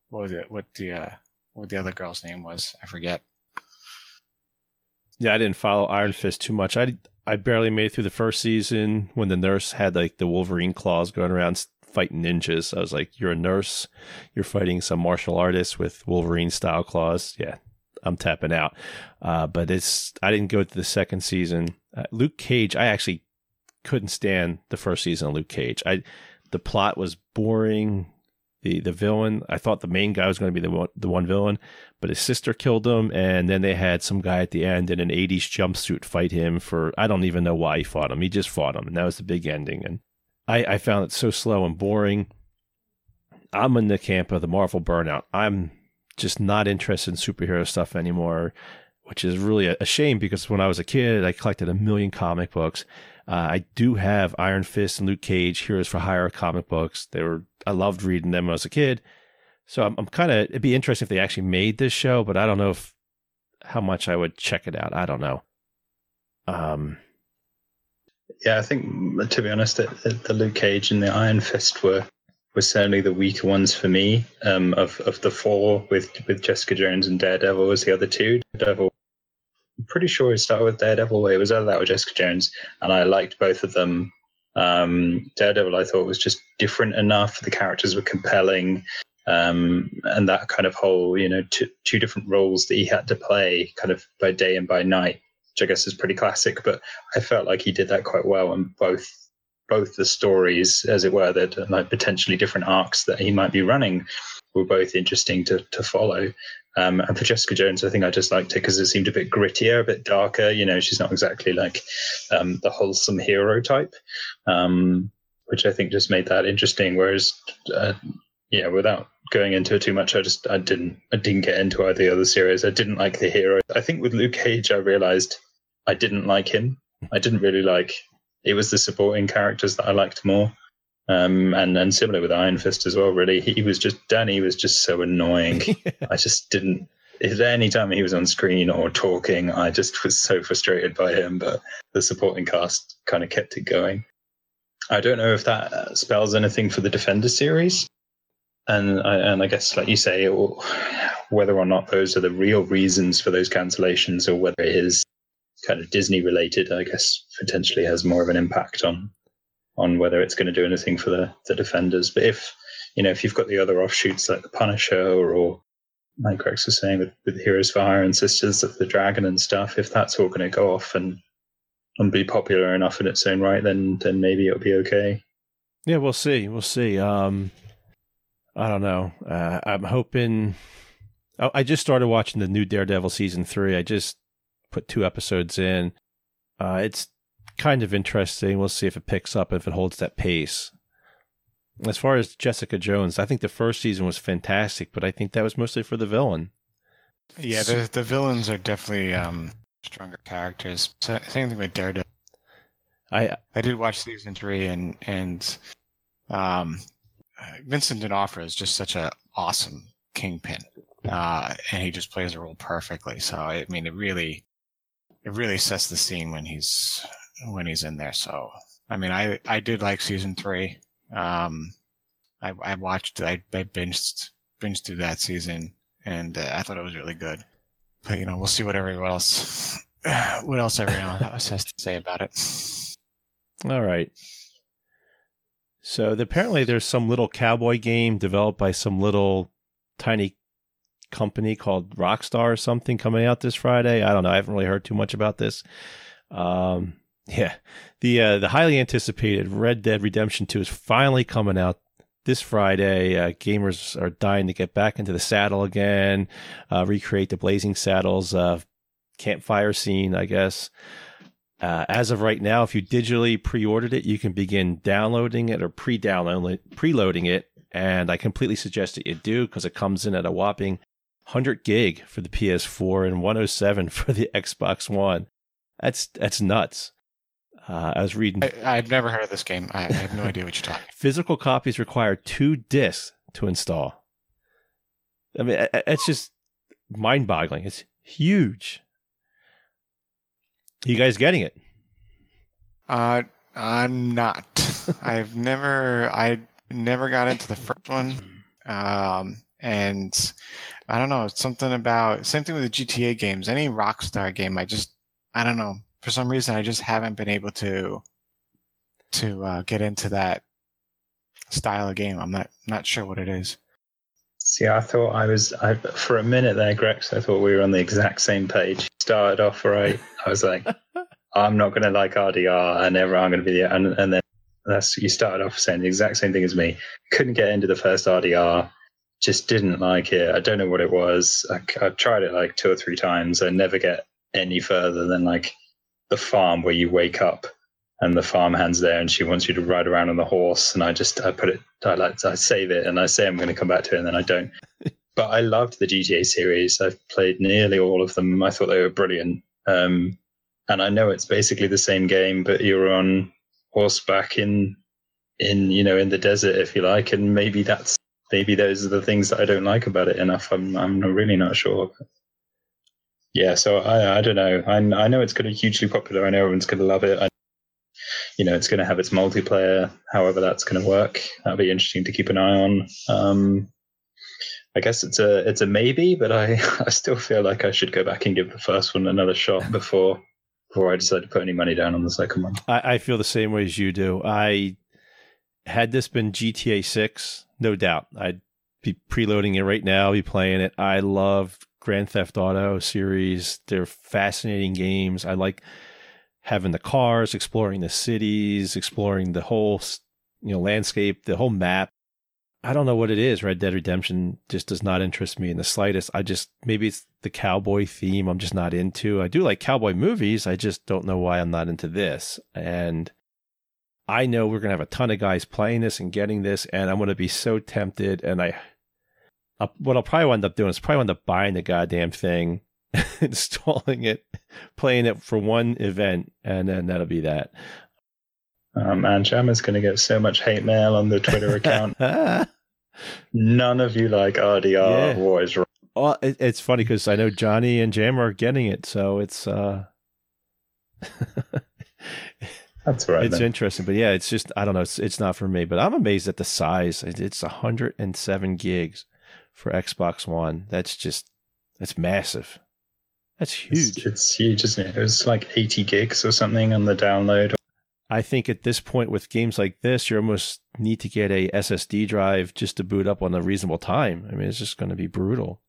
what was it? What the uh, what the other girl's name was? I forget. Yeah, I didn't follow Iron Fist too much. I I barely made it through the first season when the nurse had like the Wolverine claws going around fighting ninjas. I was like, "You're a nurse. You're fighting some martial artist with Wolverine style claws." Yeah, I'm tapping out. Uh, but it's I didn't go to the second season. Uh, Luke Cage, I actually couldn't stand the first season of Luke Cage. I the plot was boring. The the villain, I thought the main guy was going to be the one, the one villain, but his sister killed him, and then they had some guy at the end in an '80s jumpsuit fight him for I don't even know why he fought him. He just fought him, and that was the big ending. And I, I found it so slow and boring. I'm in the camp of the Marvel burnout. I'm just not interested in superhero stuff anymore, which is really a, a shame because when I was a kid, I collected a million comic books. Uh, I do have Iron Fist and Luke Cage, Heroes for Hire comic books. They were I loved reading them when I was a kid. So I'm, I'm kind of it'd be interesting if they actually made this show, but I don't know if how much I would check it out. I don't know. Um, yeah, I think to be honest, the, the Luke Cage and the Iron Fist were were certainly the weaker ones for me. Um, of of the four, with with Jessica Jones and Daredevil was the other two. Daredevil pretty sure it started with Daredevil. It was either that or Jessica Jones, and I liked both of them. Um, Daredevil, I thought was just different enough. The characters were compelling, um, and that kind of whole, you know, two, two different roles that he had to play, kind of by day and by night, which I guess is pretty classic. But I felt like he did that quite well, and both both the stories, as it were, that like potentially different arcs that he might be running, were both interesting to to follow. Um, and for Jessica Jones, I think I just liked it because it seemed a bit grittier, a bit darker. You know, she's not exactly like um, the wholesome hero type, um, which I think just made that interesting. Whereas, uh, yeah, without going into it too much, I just I didn't I didn't get into either of the other series. I didn't like the hero. I think with Luke Cage, I realized I didn't like him. I didn't really like. It was the supporting characters that I liked more. Um, and and similar with Iron Fist as well. Really, he was just Danny was just so annoying. I just didn't. Any time he was on screen or talking, I just was so frustrated by him. But the supporting cast kind of kept it going. I don't know if that spells anything for the Defender series, and I, and I guess like you say, whether or not those are the real reasons for those cancellations, or whether it is kind of Disney related, I guess potentially has more of an impact on on whether it's going to do anything for the, the defenders. But if you know if you've got the other offshoots like the Punisher or like Rex was saying with, with Heroes for Hire and Sisters of the Dragon and stuff, if that's all going to go off and and be popular enough in its own right, then then maybe it'll be okay. Yeah, we'll see. We'll see. Um, I don't know. Uh, I'm hoping. I just started watching the new Daredevil season three. I just put two episodes in. Uh, it's kind of interesting. We'll see if it picks up, if it holds that pace. As far as Jessica Jones, I think the first season was fantastic, but I think that was mostly for the villain. Yeah, the the villains are definitely um, stronger characters. Same thing with Daredevil. I I did watch season three, and and um, Vincent D'Onofrio is just such an awesome kingpin, uh, and he just plays the role perfectly. So I mean, it really it really sets the scene when he's when he's in there. So, I mean, I, I did like season three. Um, I, I watched, I, I binged, binged through that season and uh, I thought it was really good. But, you know, we'll see what everyone else, what else everyone else has to say about it. All right. So apparently there's some little cowboy game developed by some little tiny company called Rockstar or something coming out this Friday. I don't know. I haven't really heard too much about this. Um, yeah, the uh, the highly anticipated Red Dead Redemption Two is finally coming out this Friday. Uh, gamers are dying to get back into the saddle again, uh, recreate the Blazing Saddles uh, campfire scene, I guess. Uh, as of right now, if you digitally pre-ordered it, you can begin downloading it or pre-downloading preloading it, and I completely suggest that you do because it comes in at a whopping 100 gig for the PS4 and 107 for the Xbox One. That's that's nuts. Uh, I was reading. I, have never heard of this game. I, I have no idea what you're talking. Physical copies require two discs to install. I mean, it's just mind-boggling. It's huge. you guys getting it? Uh, I'm not. I've never. I never got into the first one. Um, and I don't know. It's something about same thing with the GTA games. Any Rockstar game, I just I don't know. for some reason I just haven't been able to to uh, get into that style of game. I'm not not sure what it is. See, I thought I was I for a minute there, Grex. I thought we were on the exact same page. Started off right. I was like, I'm not going to like RDR, and ever I'm going to be the and, and then that's you started off saying the exact same thing as me. Couldn't get into the first RDR. Just didn't like it. I don't know what it was. I, I tried it like two or three times. I never get any further than like the farm where you wake up and the farmhand's there and she wants you to ride around on the horse and i just i put it i like i save it and i say i'm going to come back to it and then i don't but i loved the gta series i've played nearly all of them i thought they were brilliant um, and i know it's basically the same game but you're on horseback in in you know in the desert if you like and maybe that's maybe those are the things that i don't like about it enough i'm i'm really not sure yeah so i i don't know i, I know it's going to be hugely popular i know everyone's going to love it I, you know, it's going to have its multiplayer, however that's going to work. That'll be interesting to keep an eye on. Um, I guess it's a it's a maybe, but I, I still feel like I should go back and give the first one another shot before before I decide to put any money down on the second one. I, I feel the same way as you do. I had this been GTA six, no doubt, I'd be preloading it right now, be playing it. I love Grand Theft Auto series. They're fascinating games. I like having the cars, exploring the cities, exploring the whole you know landscape, the whole map. I don't know what it is. Red Dead Redemption just does not interest me in the slightest. I just maybe it's the cowboy theme I'm just not into. I do like cowboy movies. I just don't know why I'm not into this. And I know we're going to have a ton of guys playing this and getting this and I'm going to be so tempted and I I'll, what I'll probably wind up doing is probably wind up buying the goddamn thing installing it, playing it for one event, and then that'll be that. Um, and Jammer's going to get so much hate mail on the Twitter account. None of you like RDR yeah. War is Well, it, it's funny because I know Johnny and Jammer are getting it, so it's uh, that's right. It's then. interesting, but yeah, it's just I don't know. It's it's not for me, but I'm amazed at the size. It's 107 gigs for Xbox One. That's just that's massive. That's huge. It's, it's, huge, isn't it? It was like 80 gigs or something on the download. I think at this point with games like this, you almost need to get a SSD drive just to boot up on a reasonable time. I mean, it's just going to be brutal.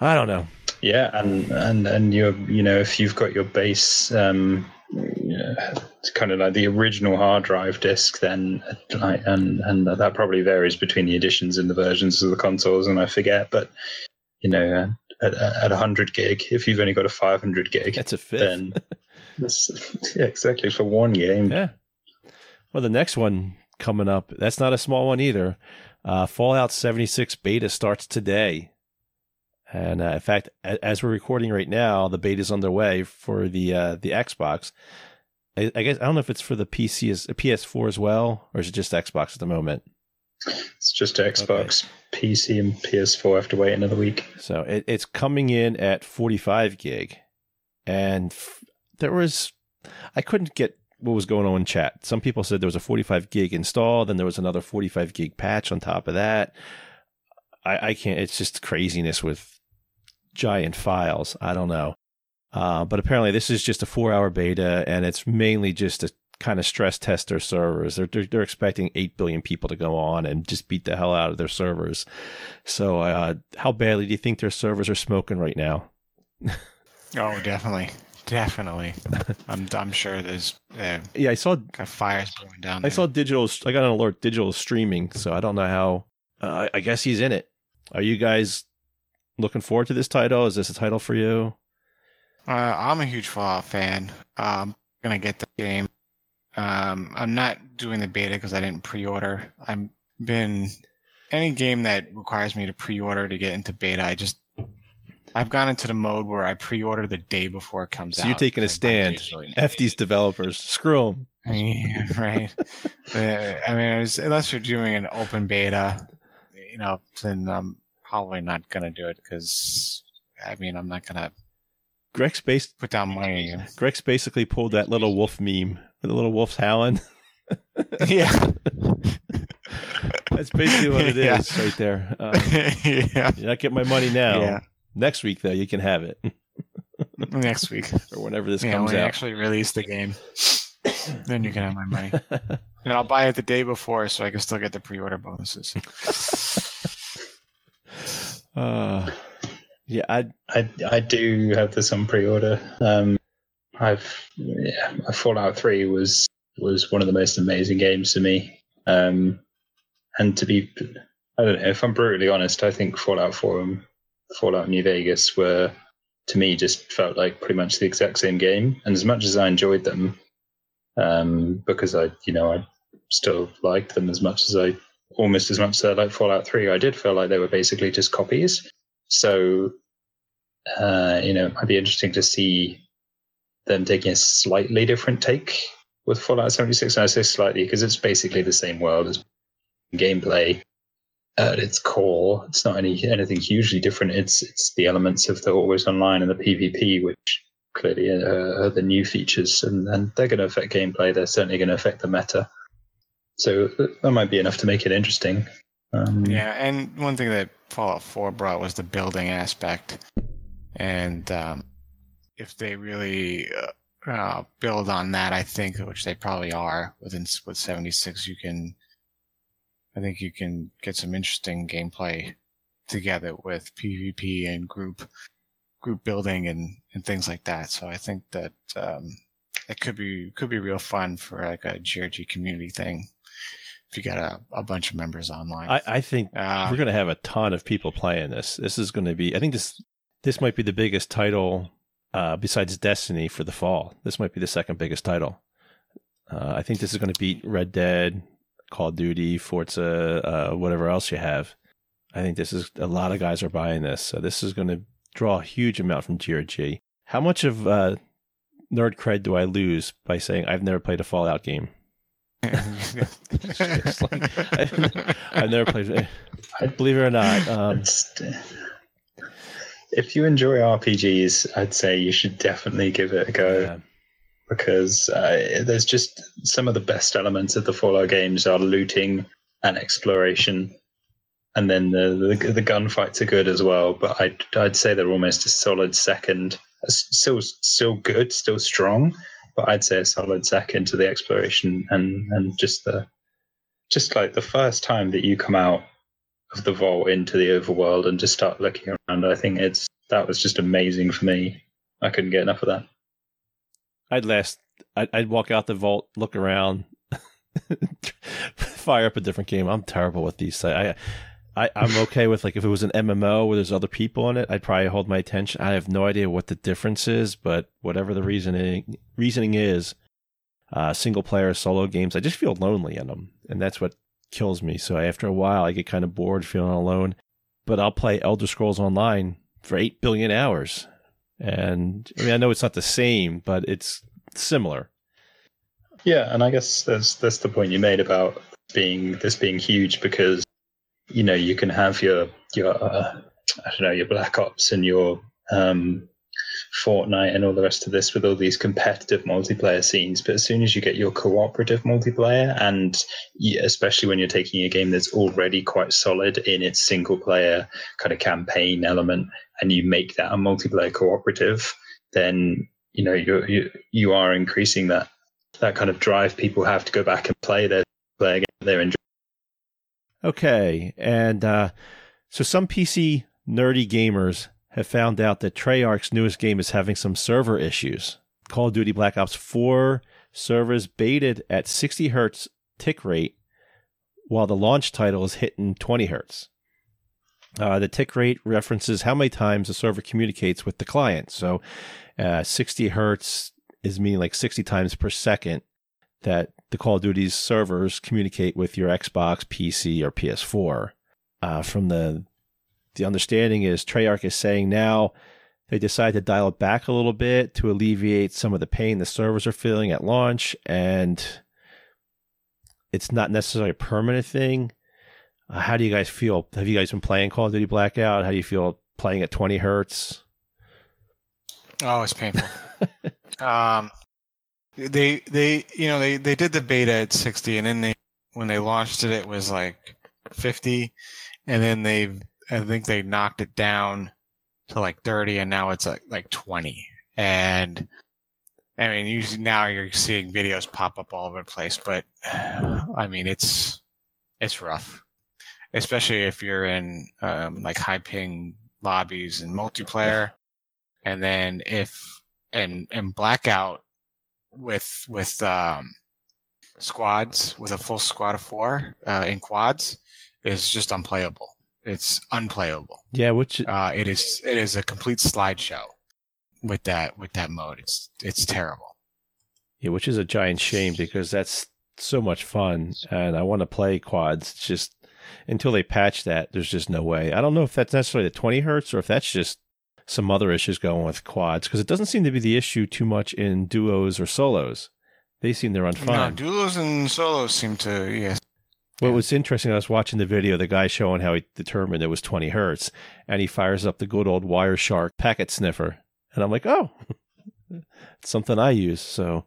I don't know. Yeah, and and and you're you know if you've got your base um, kind of like the original hard drive disk, then like and and that probably varies between the editions and the versions of the consoles, and I forget, but you know at, at 100 gig. If you've only got a 500 gig, that's a fifth. Then yeah, exactly for one game. Yeah. Well, the next one coming up, that's not a small one either. Uh, Fallout 76 beta starts today. And uh, in fact, as we're recording right now, the beta is underway for the uh, the Xbox. I, I, guess I don't know if it's for the PC as uh, PS4 as well, or is it just Xbox at the moment? It's just Xbox, okay. PC, and PS4 have to wait another week. So it, it's coming in at 45 gig, and f- there was I couldn't get what was going on in chat. Some people said there was a 45 gig install, then there was another 45 gig patch on top of that. I, I can't. It's just craziness with giant files. I don't know. Uh, but apparently, this is just a four hour beta, and it's mainly just to kind of stress test their servers. They're, they're, they're expecting eight billion people to go on and just beat the hell out of their servers. So, uh, how badly do you think their servers are smoking right now? oh, definitely, definitely. I'm I'm sure there's uh, yeah. I saw kind of fires going down. There. I saw digital. I got an alert. Digital streaming. So I don't know how. Uh, I guess he's in it. Are you guys looking forward to this title? Is this a title for you? Uh, I'm a huge Fallout fan. I'm gonna get the game. Um, I'm not doing the beta because I didn't pre-order. I've been any game that requires me to pre-order to get into beta. I just I've gone into the mode where I pre-order the day before it comes so out. So you're taking a stand. F these developers. Screw them. Yeah, right. I mean, was, unless you're doing an open beta, you know, then I'm probably not gonna do it because I mean, I'm not gonna. Greg's base put down money. Greg's basically pulled that little wolf meme with the little wolf's howling. yeah. That's basically what it yeah. is right there. Um, yeah. You're not getting my money now. Yeah. Next week, though, you can have it. next week. or whenever this yeah, comes when out. actually release the game, then you can have my money, and I'll buy it the day before so I can still get the pre-order bonuses. uh, yeah, I I I do have this on pre-order. Um, I've yeah, Fallout Three was was one of the most amazing games to me. Um, and to be, I don't know if I'm brutally honest, I think Fallout Four and Fallout New Vegas were to me just felt like pretty much the exact same game. And as much as I enjoyed them, um, because I you know I still liked them as much as I almost as much as I like Fallout Three, I did feel like they were basically just copies. So uh, you know, it might be interesting to see them taking a slightly different take with Fallout 76. And I say slightly because it's basically the same world as gameplay at its core. It's not any anything hugely different. It's it's the elements of the always online and the PvP, which clearly are, are the new features, and, and they're going to affect gameplay. They're certainly going to affect the meta. So that might be enough to make it interesting. Um, Yeah, and one thing that Fallout 4 brought was the building aspect. And um, if they really uh, uh, build on that, I think, which they probably are within with 76, you can, I think you can get some interesting gameplay together with PvP and group group building and, and things like that. So I think that um, it could be could be real fun for like a GRG community thing if you got a, a bunch of members online. I, I think Uh, we're going to have a ton of people playing this. This is going to be. I think this this might be the biggest title uh, besides Destiny for the fall. This might be the second biggest title. Uh, I think this is going to beat Red Dead, Call of Duty, Forza, uh, whatever else you have. I think this is a lot of guys are buying this, so this is going to draw a huge amount from GRG. How much of uh, nerd cred do I lose by saying I've never played a Fallout game? Like- I've never played. Believe it or not, um, if you enjoy RPGs, I'd say you should definitely give it a go yeah. because uh, there's just some of the best elements of the Fallout games are looting and exploration, and then the the, the gunfights are good as well. But I'd I'd say they're almost a solid second. Still still good, still strong, but I'd say a solid second to the exploration and and just the just like the first time that you come out of the vault into the overworld and just start looking around. I think it's that was just amazing for me. I couldn't get enough of that. I'd last. I'd, I'd walk out the vault, look around, fire up a different game. I'm terrible with these. I, I, I'm okay with like if it was an MMO where there's other people in it, I'd probably hold my attention. I have no idea what the difference is, but whatever the reasoning reasoning is, uh, single player solo games, I just feel lonely in them, and that's what kills me. So after a while, I get kind of bored feeling alone. But I'll play Elder Scrolls Online for eight billion hours, and I mean I know it's not the same, but it's similar. Yeah, and I guess that's that's the point you made about being this being huge because you know you can have your your uh, I don't know your Black Ops and your um, Fortnite and all the rest of this with all these competitive multiplayer scenes, but as soon as you get your cooperative multiplayer, and especially when you're taking a game that's already quite solid in its single player kind of campaign element, and you make that a multiplayer cooperative, then you know you you you are increasing that that kind of drive people have to go back and play their play again. They're enjoying. Okay, and uh, so some PC nerdy gamers have found out that Treyarch's newest game is having some server issues. Call of Duty Black Ops 4 servers baited at 60 hertz tick rate, while the launch title is hitting 20 hertz. Uh, the tick rate references how many times the server communicates with the client. So, uh, 60 hertz is meaning like 60 times per second that the Call of Duty's servers communicate with your Xbox, PC, or PS4. Uh, from the the understanding is Treyarch is saying now they decide to dial it back a little bit to alleviate some of the pain the servers are feeling at launch, and it's not necessarily a permanent thing. Uh, how do you guys feel? Have you guys been playing Call of Duty Blackout? How do you feel playing at 20 hertz? Oh, it's painful. um, they they you know they they did the beta at 60, and then they when they launched it, it was like 50, and then they I think they knocked it down to like 30, and now it's like like 20. and I mean, you now you're seeing videos pop up all over the place, but I mean, it's it's rough, especially if you're in um, like high ping lobbies and multiplayer, and then if and and blackout with with um, squads with a full squad of four uh, in quads is just unplayable. It's unplayable. Yeah, which Uh, it is it is a complete slideshow with that with that mode. It's it's terrible. yeah, which is a giant shame because that's so much fun, and I want to play quads. It's just until they patch that, there's just no way. I don't know if that's necessarily the 20 hertz or if that's just some other issues going with quads because it doesn't seem to be the issue too much in duos or solos. They seem to run No, fine. duos and solos seem to yes. What was interesting, I was watching the video, the guy showing how he determined it was 20 hertz, and he fires up the good old Wireshark packet sniffer. And I'm like, oh, it's something I use. So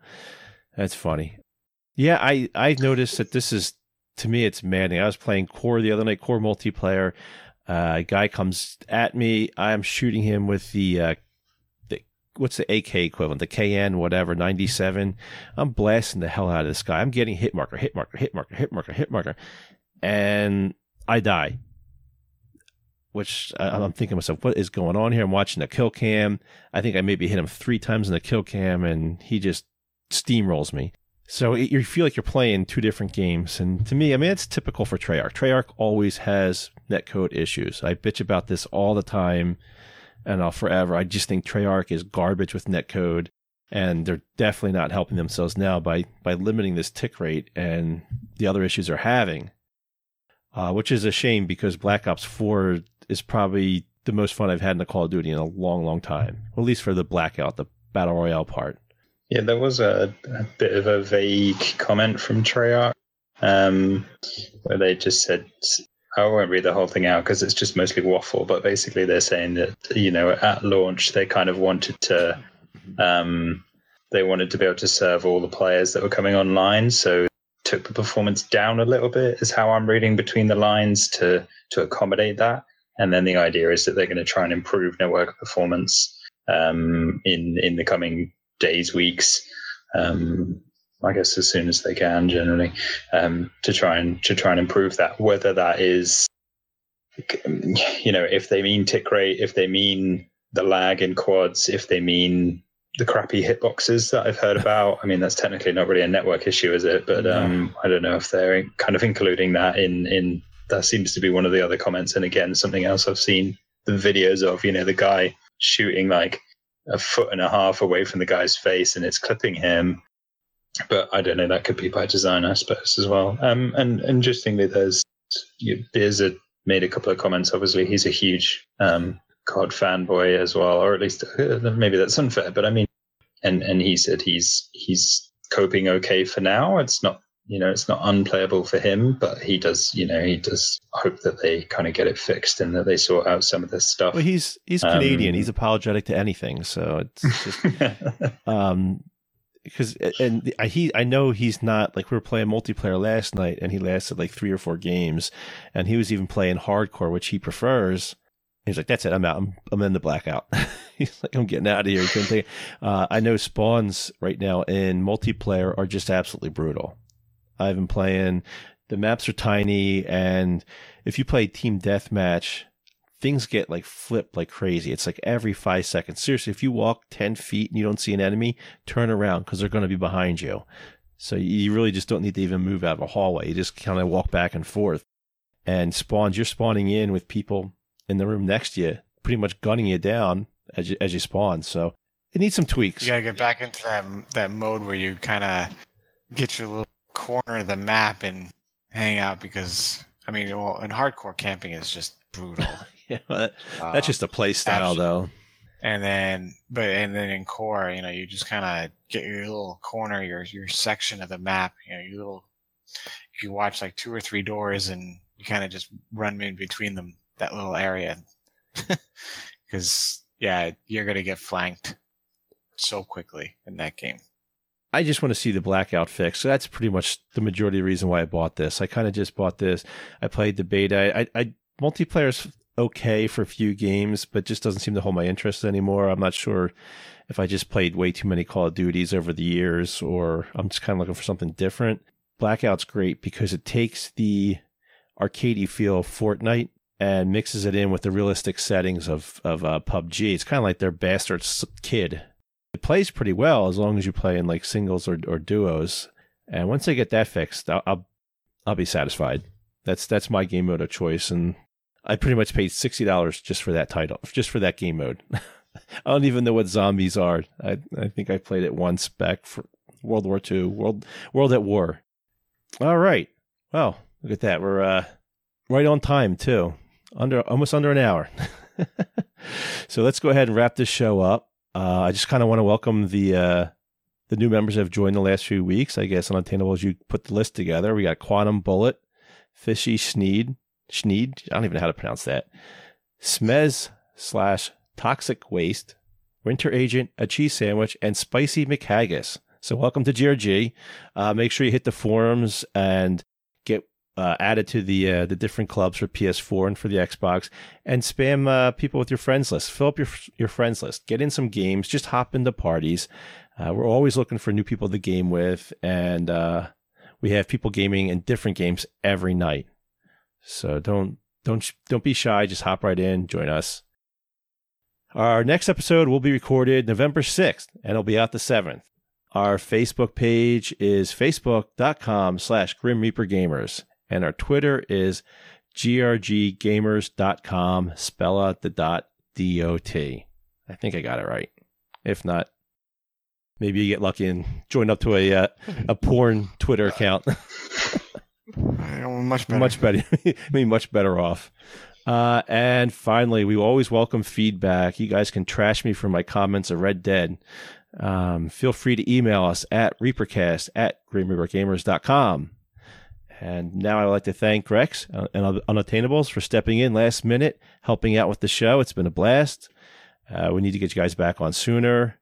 that's funny. Yeah, I, I noticed that this is, to me, it's maddening. I was playing Core the other night, Core multiplayer. Uh, a guy comes at me. I'm shooting him with the, uh, what's the AK equivalent, the KN, whatever, 97. I'm blasting the hell out of this guy. I'm getting hit marker, hit marker, hit marker, hit marker, hit marker, and I die. Which I, I'm thinking to myself, what is going on here? I'm watching the kill cam. I think I maybe hit him three times in the kill cam, and he just steamrolls me. So it, you feel like you're playing two different games. And to me, I mean, it's typical for Treyarch. Treyarch always has netcode issues. I bitch about this all the time and I'll forever. I just think Treyarch is garbage with netcode and they're definitely not helping themselves now by, by limiting this tick rate and the other issues they're having, uh, which is a shame because Black Ops 4 is probably the most fun I've had in a Call of Duty in a long, long time, at least for the Blackout, the Battle Royale part. Yeah, there was a, a bit of a vague comment from Treyarch um, where they just said, I won't read the whole thing out because it's just mostly waffle, but basically they're saying that, you know, at launch, they kind of wanted to, um, they wanted to be able to serve all the players that were coming online. So took the performance down a little bit is how I'm reading between the lines to, to accommodate that. And then the idea is that they're going to try and improve network performance um, in in the coming days, weeks. Um, I guess as soon as they can, generally, um, to try and to try and improve that. Whether that is, you know, if they mean tick rate, if they mean the lag in quads, if they mean the crappy hitboxes that I've heard about. I mean, that's technically not really a network issue, is it? But um, I don't know if they're kind of including that in in. That seems to be one of the other comments. And again, something else I've seen the videos of. You know, the guy shooting like a foot and a half away from the guy's face, and it's clipping him. But I don't know. That could be by design, I suppose, as well. Um, and interestingly, there's Beers made a couple of comments. Obviously, he's a huge um, COD fanboy as well, or at least uh, maybe that's unfair. But I mean, and and he said he's he's coping okay for now. It's not you know it's not unplayable for him, but he does you know he does hope that they kind of get it fixed and that they sort out some of this stuff. Well, he's he's Um, Canadian. he's apologetic to anything. So it's just um because and I he I know he's not like we were playing multiplayer last night and he lasted like three or four games and he was even playing hardcore which he prefers. He's like, that's it. I'm out. I'm, I'm in the blackout. He's like, I'm getting out of here. He couldn't take. Uh, I know spawns right now in multiplayer are just absolutely brutal. I've been playing. The maps are tiny, and if you play team deathmatch, things get like flipped like crazy. It's like every five seconds. Seriously, if you walk 10 feet and you don't see an enemy, turn around because they're going to be behind you. So you really just don't need to even move out of a hallway. You just kind of walk back and forth. And spawns, you're spawning in with people in the room next to you, pretty much gunning you down as you, as you spawn. So it needs some tweaks. You gotta get back into that that mode where you kind of get your little corner of the map and hang out because I mean, well, and hardcore camping is just brutal. Yeah, that- Uh, that's just a play style, though. and then but and then in core, you know, you just kind of get your little corner, your your section of the map. You know, your little you watch like two or three doors and you kind of just run in between them that little area because yeah, you're gonna get flanked so quickly in that game. I just want to see the blackout fix. So that's pretty much the majority of the reason why I bought this. I kind of just bought this. I played the beta. I, I multiplayer is okay for a few games, but just doesn't seem to hold my interest anymore. I'm not sure if I just played way too many Call of Duties over the years or I'm just kind of looking for something different. Blackout's great because it takes the arcadey feel of Fortnite and mixes it in with the realistic settings of of uh, PUBG. It's kind of like their bastard kid. It plays pretty well as long as you play in like singles or, or duos. And once I get that fixed, I'll, I'll I'll be satisfied. That's that's my game mode of choice, and I pretty much paid sixty dollars just for that title, just for that game mode. I don't even know what zombies are. I I think I played it once back for World War II, World World at War. All right. Well, look at that. We're uh, right on time too. Under almost under an hour. so let's go ahead and wrap this show up. Uh, I just kind of want to welcome the uh, the new members that have joined the last few weeks. I guess Unattainable as you put the list together. We got Quantum Bullet, Fishy Sneed, Schneed. I don't even know how to pronounce that. Smez slash Toxic Waste, Winter Agent, a cheese sandwich, and Spicy McHaggis. So welcome to GRG. Uh, make sure you hit the forums and uh, added to the uh, the different clubs for PS4 and for the Xbox, and spam uh, people with your friends list. Fill up your your friends list. Get in some games. Just hop into parties. Uh, we're always looking for new people to game with, and uh, we have people gaming in different games every night. So don't don't don't be shy. Just hop right in. Join us. Our next episode will be recorded November 6th and it'll be out the 7th. Our Facebook page is facebook.com slash Grim Reaper Gamers. And our Twitter is grggamers.com. Spell out the dot D-O-T. I think I got it right. If not, maybe you get lucky and join up to a uh, a porn Twitter account. much better. Much better. I mean, much better off. Uh, and finally, we always welcome feedback. You guys can trash me for my comments of Red Dead. Um, feel free to email us at reapercast at grimreapergamers.com. And now I'd like to thank Rex and Unattainables for stepping in last minute, helping out with the show. It's been a blast. Uh, we need to get you guys back on sooner.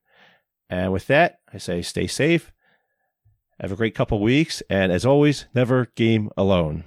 And with that, I say stay safe. Have a great couple weeks. And as always, never game alone.